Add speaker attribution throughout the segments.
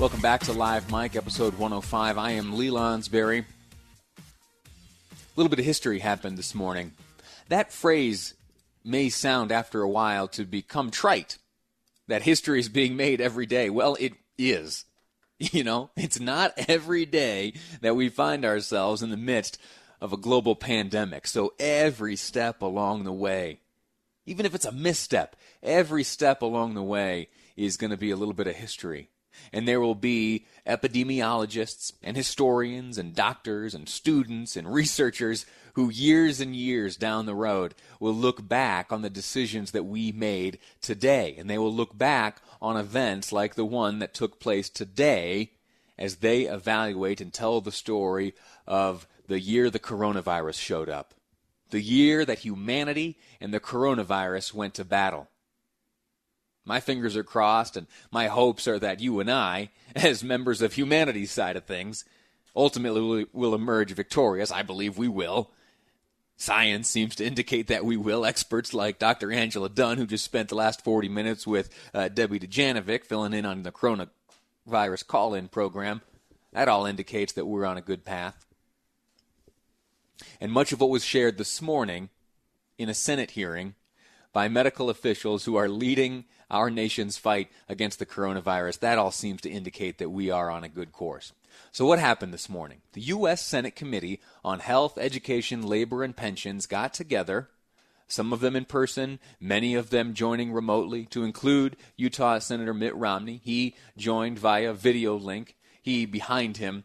Speaker 1: Welcome back to Live Mic, episode 105. I am Lee Lonsberry. A little bit of history happened this morning. That phrase may sound after a while to become trite. That history is being made every day. Well, it is. You know, it's not every day that we find ourselves in the midst of a global pandemic. So every step along the way, even if it's a misstep, every step along the way is going to be a little bit of history. And there will be epidemiologists and historians and doctors and students and researchers who, years and years down the road, will look back on the decisions that we made today. And they will look back on events like the one that took place today as they evaluate and tell the story of the year the coronavirus showed up, the year that humanity and the coronavirus went to battle. My fingers are crossed, and my hopes are that you and I, as members of humanity's side of things, ultimately will emerge victorious. I believe we will. Science seems to indicate that we will. Experts like Dr. Angela Dunn, who just spent the last 40 minutes with uh, Debbie Dujanovic filling in on the coronavirus call in program, that all indicates that we're on a good path. And much of what was shared this morning in a Senate hearing by medical officials who are leading our nation's fight against the coronavirus, that all seems to indicate that we are on a good course. So, what happened this morning? The U.S. Senate Committee on Health, Education, Labor, and Pensions got together, some of them in person, many of them joining remotely, to include Utah Senator Mitt Romney. He joined via video link. He, behind him,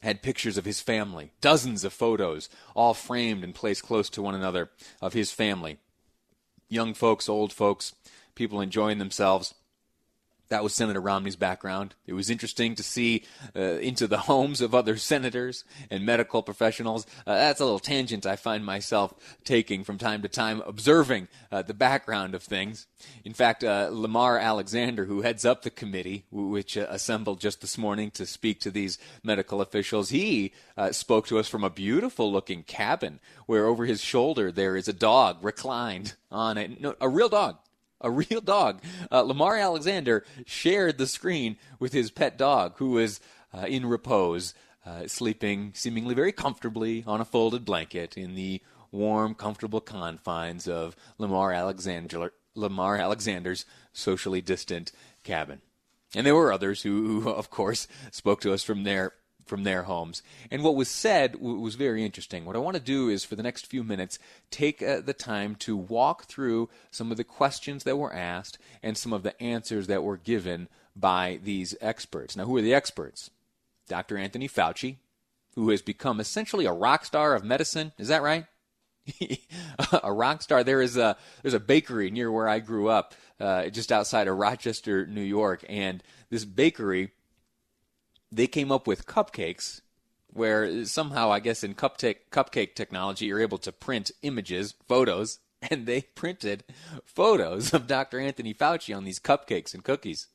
Speaker 1: had pictures of his family, dozens of photos, all framed and placed close to one another of his family. Young folks, old folks, people enjoying themselves. That was Senator Romney's background. It was interesting to see uh, into the homes of other senators and medical professionals. Uh, that's a little tangent I find myself taking from time to time, observing uh, the background of things. In fact, uh, Lamar Alexander, who heads up the committee, which uh, assembled just this morning to speak to these medical officials, he uh, spoke to us from a beautiful looking cabin where over his shoulder there is a dog reclined on it, no, a real dog a real dog. Uh, Lamar Alexander shared the screen with his pet dog, who was uh, in repose, uh, sleeping seemingly very comfortably on a folded blanket in the warm, comfortable confines of Lamar Alexander, Lamar Alexander's socially distant cabin. And there were others who, who, of course, spoke to us from their from their homes. And what was said was very interesting. What I want to do is, for the next few minutes, take uh, the time to walk through some of the questions that were asked and some of the answers that were given by these experts. Now, who are the experts? Dr. Anthony Fauci, who has become essentially a rock star of medicine. Is that right? a rock star. There is a there's a bakery near where I grew up, uh, just outside of Rochester, New York, and this bakery they came up with cupcakes where somehow I guess in cupcake cupcake technology you're able to print images, photos, and they printed photos of Dr. Anthony Fauci on these cupcakes and cookies.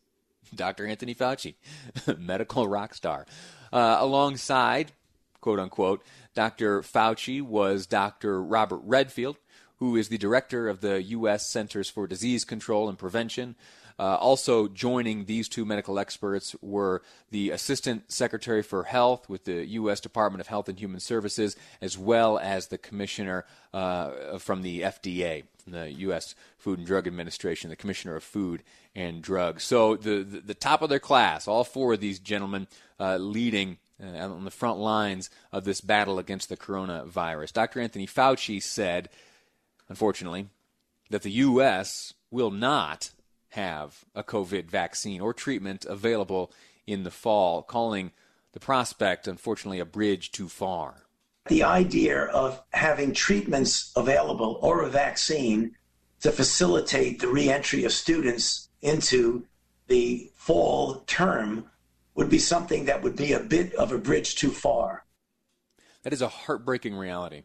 Speaker 1: Dr. Anthony Fauci, medical rock star. Uh, alongside, quote unquote, Dr. Fauci was Dr. Robert Redfield, who is the director of the U.S. Centers for Disease Control and Prevention. Uh, also joining these two medical experts were the Assistant Secretary for Health with the U.S. Department of Health and Human Services, as well as the Commissioner uh, from the FDA, from the U.S. Food and Drug Administration, the Commissioner of Food and Drugs. So the, the, the top of their class, all four of these gentlemen uh, leading uh, on the front lines of this battle against the coronavirus. Dr. Anthony Fauci said, unfortunately, that the U.S. will not have a COVID vaccine or treatment available in the fall, calling the prospect, unfortunately, a bridge too far.
Speaker 2: The idea of having treatments available or a vaccine to facilitate the reentry of students into the fall term would be something that would be a bit of a bridge too far.
Speaker 1: That is a heartbreaking reality.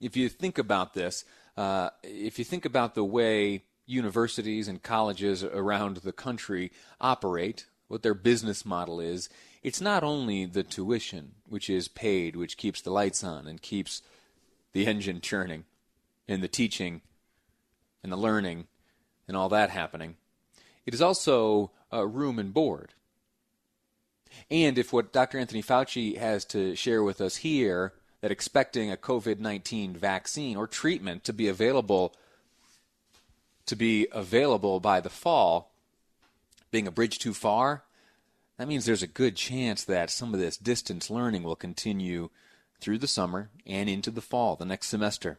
Speaker 1: If you think about this, uh, if you think about the way universities and colleges around the country operate, what their business model is, it's not only the tuition which is paid, which keeps the lights on and keeps the engine churning, and the teaching and the learning and all that happening. It is also uh, room and board. And if what Dr. Anthony Fauci has to share with us here, expecting a COVID 19 vaccine or treatment to be available to be available by the fall, being a bridge too far, that means there's a good chance that some of this distance learning will continue through the summer and into the fall, the next semester.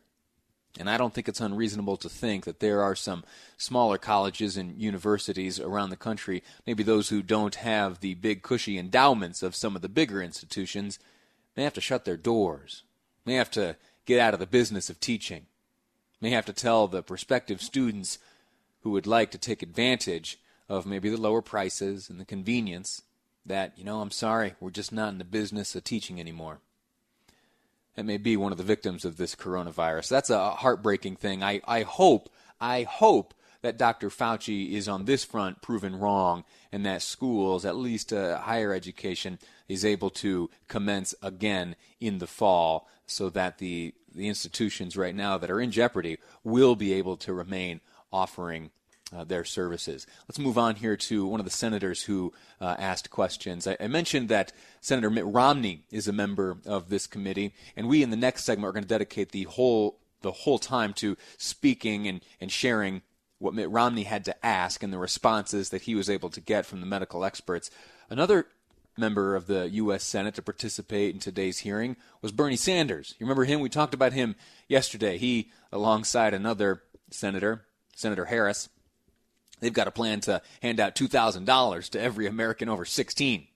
Speaker 1: And I don't think it's unreasonable to think that there are some smaller colleges and universities around the country, maybe those who don't have the big cushy endowments of some of the bigger institutions, may have to shut their doors, may have to get out of the business of teaching, may have to tell the prospective students who would like to take advantage of maybe the lower prices and the convenience that, you know, I'm sorry, we're just not in the business of teaching anymore that may be one of the victims of this coronavirus. That's a heartbreaking thing. I, I hope, I hope that Dr. Fauci is on this front proven wrong and that schools, at least uh, higher education, is able to commence again in the fall so that the, the institutions right now that are in jeopardy will be able to remain offering uh, their services. Let's move on here to one of the senators who uh, asked questions. I, I, mentioned that Senator Mitt Romney is a member of this committee, and we in the next segment are going to dedicate the whole the whole time to speaking and, and sharing what Mitt Romney had to ask and the responses that he was able to get from the medical experts. Another member of the U.S. Senate to participate in today's hearing was Bernie Sanders. You remember him? We talked about him yesterday. He, alongside another senator, Senator Harris, They've got a plan to hand out $2,000 to every American over 16.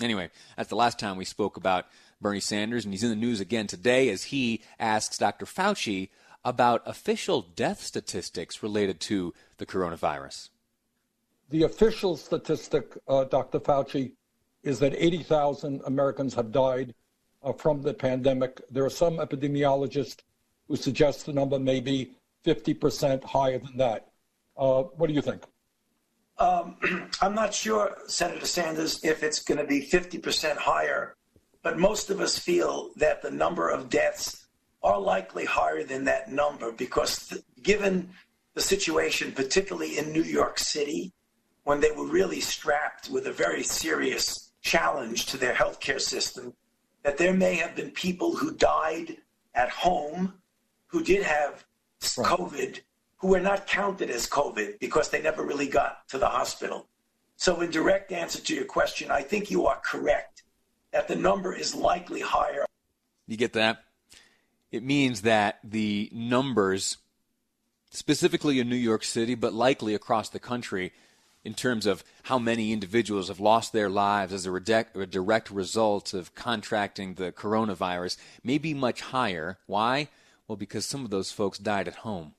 Speaker 1: Anyway, that's the last time we spoke about Bernie Sanders, and he's in the news again today as he asks Dr. Fauci about official death statistics related to the coronavirus.
Speaker 3: The official statistic, uh, Dr. Fauci, is that 80,000 Americans have died uh, from the pandemic. There are some epidemiologists who suggest the number may be 50% higher than that. Uh, what do you think?
Speaker 2: Um, I'm not sure, Senator Sanders, if it's going to be 50% higher, but most of us feel that the number of deaths are likely higher than that number because, th- given the situation, particularly in New York City, when they were really strapped with a very serious challenge to their healthcare system, that there may have been people who died at home who did have right. COVID who were not counted as COVID because they never really got to the hospital. So, in direct answer to your question, I think you are correct that the number is likely higher.
Speaker 1: You get that? It means that the numbers, specifically in New York City, but likely across the country, in terms of how many individuals have lost their lives as a, a direct result of contracting the coronavirus, may be much higher. Why? Well, because some of those folks died at home.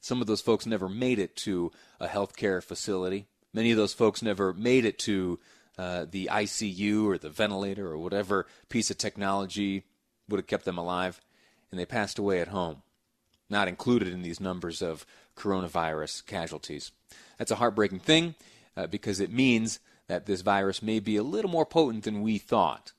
Speaker 1: Some of those folks never made it to a healthcare facility. Many of those folks never made it to uh, the ICU or the ventilator or whatever piece of technology would have kept them alive, and they passed away at home, not included in these numbers of coronavirus casualties. That's a heartbreaking thing uh, because it means that this virus may be a little more potent than we thought.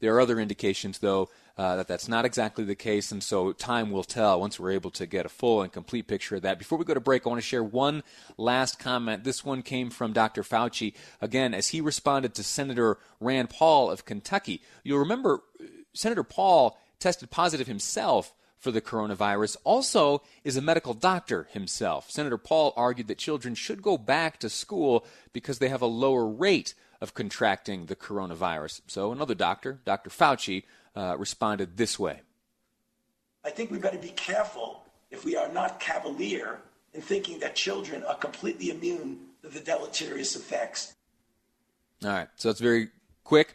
Speaker 1: There are other indications, though, uh, that that's not exactly the case, and so time will tell once we're able to get a full and complete picture of that. Before we go to break, I want to share one last comment. This one came from Dr. Fauci, again, as he responded to Senator Rand Paul of Kentucky. You'll remember uh, Senator Paul tested positive himself for the coronavirus, also is a medical doctor himself. Senator Paul argued that children should go back to school because they have a lower rate of contracting the coronavirus. So, another doctor, Dr. Fauci, uh, responded this way
Speaker 2: I think we better be careful if we are not cavalier in thinking that children are completely immune to the deleterious effects.
Speaker 1: All right, so that's very quick,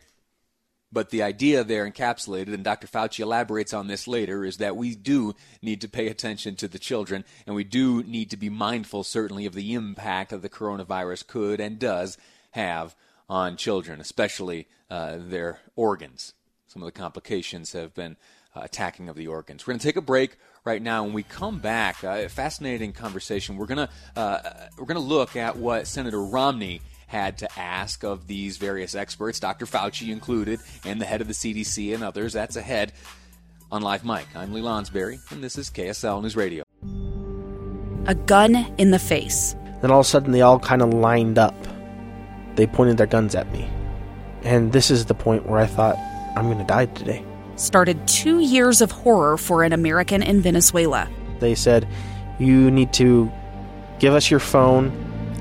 Speaker 1: but the idea there encapsulated, and Dr. Fauci elaborates on this later, is that we do need to pay attention to the children, and we do need to be mindful, certainly, of the impact that the coronavirus could and does have on children, especially uh, their organs. Some of the complications have been uh, attacking of the organs. We're going to take a break right now. When we come back, uh, fascinating conversation. We're gonna uh, we're gonna look at what Senator Romney had to ask of these various experts, Dr. Fauci included, and the head of the CDC and others. That's ahead on Live Mic. I'm Lee Lonsberry, and this is KSL News Radio.
Speaker 4: A gun in the face.
Speaker 5: Then all of a sudden, they all kind of lined up. They pointed their guns at me. And this is the point where I thought, I'm going to die today.
Speaker 4: Started two years of horror for an American in Venezuela.
Speaker 5: They said, You need to give us your phone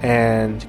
Speaker 5: and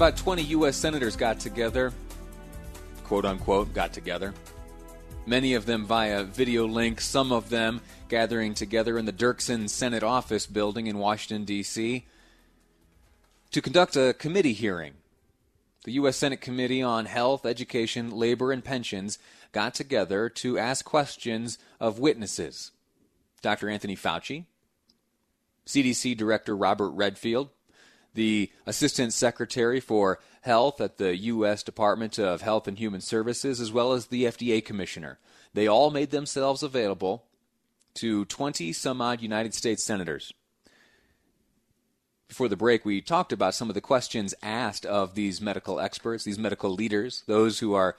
Speaker 1: About 20 U.S. senators got together, quote unquote, got together. Many of them via video link, some of them gathering together in the Dirksen Senate office building in Washington, D.C., to conduct a committee hearing. The U.S. Senate Committee on Health, Education, Labor, and Pensions got together to ask questions of witnesses Dr. Anthony Fauci, CDC Director Robert Redfield, the Assistant Secretary for Health at the U.S. Department of Health and Human Services, as well as the FDA Commissioner. They all made themselves available to 20 some odd United States senators. Before the break, we talked about some of the questions asked of these medical experts, these medical leaders, those who are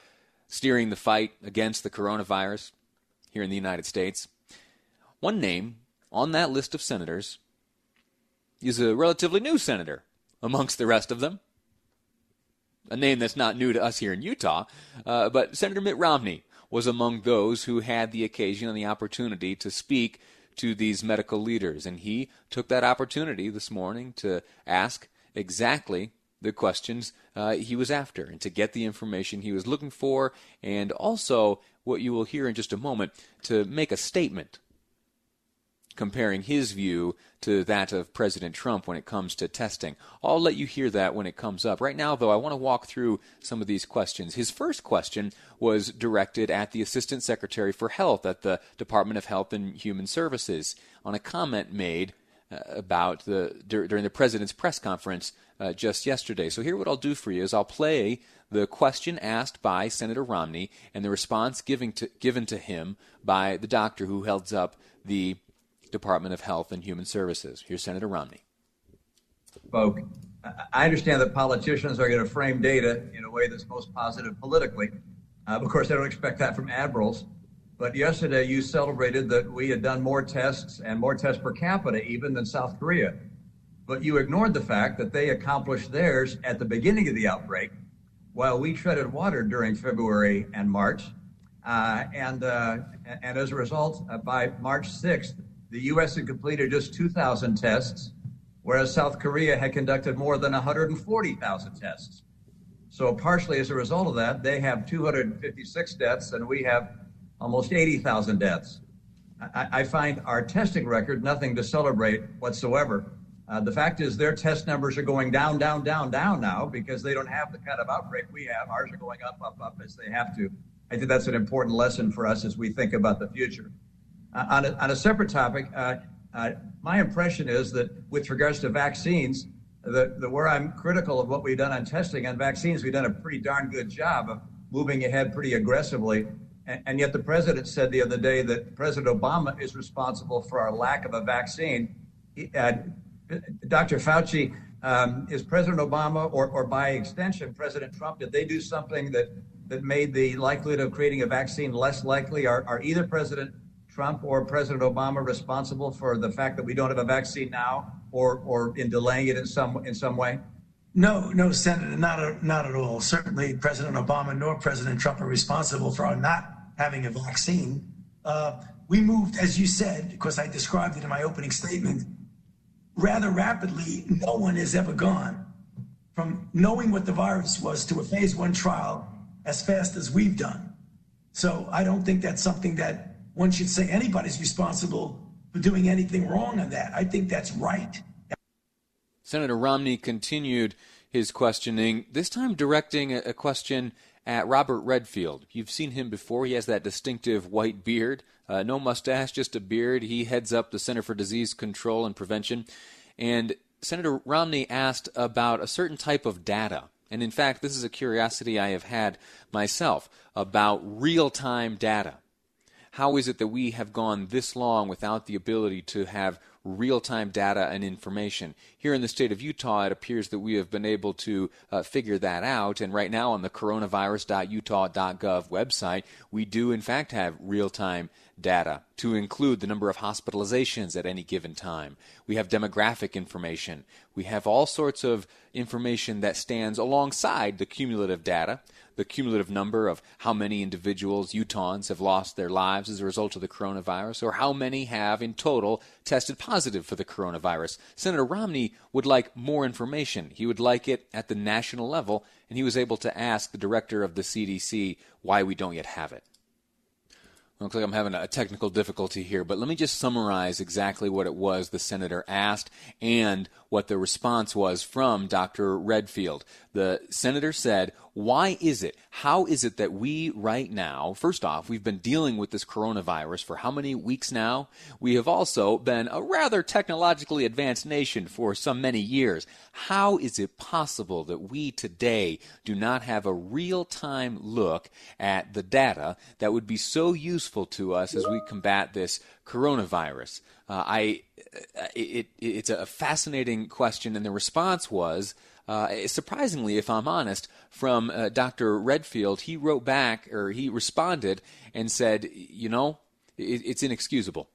Speaker 1: steering the fight against the coronavirus here in the United States. One name on that list of senators is a relatively new senator amongst the rest of them. A name that's not new to us here in Utah, uh, but Senator Mitt Romney was among those who had the occasion and the opportunity to speak to these medical leaders. And he took that opportunity this morning to ask exactly the questions uh, he was after and to get the information he was looking for, and also what you will hear in just a moment to make a statement comparing his view to that of President Trump when it comes to testing. I'll let you hear that when it comes up. Right now, though, I want to walk through some of these questions. His first question was directed at the Assistant Secretary for Health at the Department of Health and Human Services on a comment made uh, about the dur- during the president's press conference uh, just yesterday. So here, what I'll do for you is I'll play the question asked by Senator Romney and the response given to, given to him by the doctor who held up the Department of Health and Human Services. Here's Senator Romney.
Speaker 6: Folk, I understand that politicians are going to frame data in a way that's most positive politically. Uh, of course, I don't expect that from admirals. But yesterday, you celebrated that we had done more tests and more tests per capita even than South Korea. But you ignored the fact that they accomplished theirs at the beginning of the outbreak, while we treaded water during February and March. Uh, and, uh, and as a result, uh, by March 6th, the U.S. had completed just 2,000 tests, whereas South Korea had conducted more than 140,000 tests. So, partially as a result of that, they have 256 deaths, and we have almost 80,000 deaths. I, I, find our testing record nothing to celebrate whatsoever. Uh, the fact is, their test numbers are going down, down, down, down now because they don't have the kind of outbreak we have. Ours are going up, up, up as they have to. I think that's an important lesson for us as we think about the future. Uh, on, a, on a separate topic, uh, uh, my impression is that with regards to vaccines, the, the where I'm critical of what we've done on testing on vaccines, we've done a pretty darn good job of moving ahead pretty aggressively. And, and yet the president said the other day that President Obama is responsible for our lack of a vaccine. Uh, Dr. Fauci, um, is President Obama or, or by extension President Trump, did they do something that, that made the likelihood of creating a vaccine less likely? Are, are either President Trump or President Obama responsible for the fact that we don't have a vaccine now, or or in delaying it in some in some way?
Speaker 2: No, no, Senator, not a, not at all. Certainly, President Obama nor President Trump are responsible for our not having a vaccine. Uh, we moved, as you said, because I described it in my opening statement, rather rapidly, no one has ever gone from knowing what the virus was to a phase one trial as fast as we've done. So I don't think that's something that one should say anybody's responsible for doing anything wrong on that. I think that's right.
Speaker 1: Senator Romney continued his questioning, this time directing a question at Robert Redfield. You've seen him before. He has that distinctive white beard, uh, no mustache, just a beard. He heads up the Center for Disease Control and Prevention. And Senator Romney asked about a certain type of data. And in fact, this is a curiosity I have had myself about real time data. How is it that we have gone this long without the ability to have real time data and information. Here in the state of Utah, it appears that we have been able to uh, figure that out. And right now on the coronavirus.utah.gov website, we do in fact have real time data to include the number of hospitalizations at any given time. We have demographic information. We have all sorts of information that stands alongside the cumulative data the cumulative number of how many individuals, Utahns, have lost their lives as a result of the coronavirus, or how many have in total tested positive for the coronavirus. Senator Romney would like more information. He would like it at the national level, and he was able to ask the director of the CDC why we don't yet have it. Looks like I'm having a technical difficulty here, but let me just summarize exactly what it was the senator asked and what the response was from Dr. Redfield. The senator said, Why is it? How is it that we right now, first off, we've been dealing with this coronavirus for how many weeks now? We have also been a rather technologically advanced nation for some many years. How is it possible that we today do not have a real time look at the data that would be so useful to us as we combat this coronavirus? Uh, I, uh, it, it, it's a fascinating question, and the response was, uh, surprisingly, if I'm honest, from uh, Dr. Redfield, he wrote back or he responded and said, you know, it, it's inexcusable.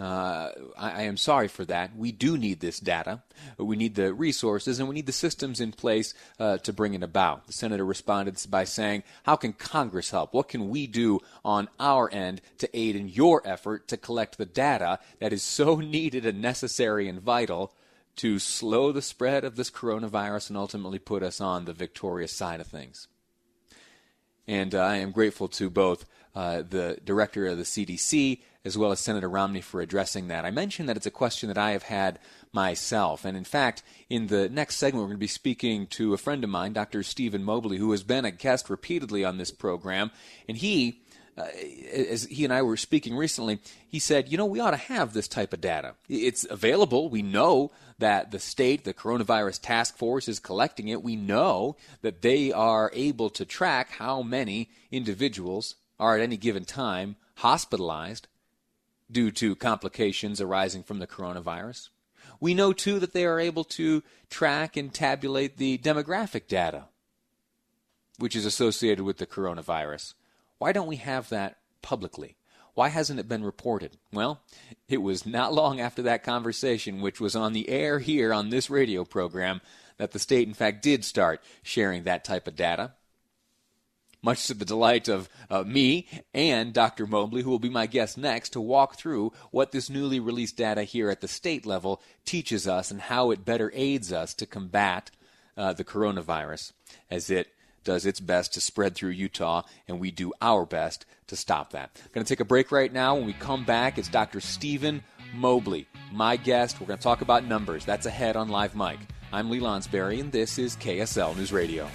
Speaker 1: Uh, I, I, am sorry for that. We do need this data. We need the resources and we need the systems in place uh, to bring it about. The senator responded by saying, How can Congress help? What can we do on our end to aid in your effort to collect the data that is so needed and necessary and vital to slow the spread of this coronavirus and ultimately put us on the victorious side of things? And uh, I am grateful to both uh, the director of the CDC as well as Senator Romney for addressing that. I mentioned that it's a question that I have had myself. And in fact, in the next segment, we're going to be speaking to a friend of mine, Dr. Stephen Mobley, who has been a guest repeatedly on this program. And he, uh, as he and I were speaking recently, he said, you know, we ought to have this type of data. It's available. We know that the state, the coronavirus task force, is collecting it. We know that they are able to track how many individuals are at any given time hospitalized due to complications arising from the coronavirus. We know, too, that they are able to track and tabulate the demographic data, which is associated with the coronavirus. Why don't we have that publicly? Why hasn't it been reported? Well, it was not long after that conversation, which was on the air here on this radio program, that the state, in fact, did start sharing that type of data much to the delight of uh, me and Dr. Mobley, who will be my guest next, to walk through what this newly released data here at the state level teaches us and how it better aids us to combat uh, the coronavirus as it does its best to spread through Utah, and we do our best to stop that. I'm going to take a break right now. When we come back, it's Dr. Stephen Mobley, my guest. We're going to talk about numbers. That's ahead on Live Mic. I'm Lee Lonsberry, and this is KSL News Radio.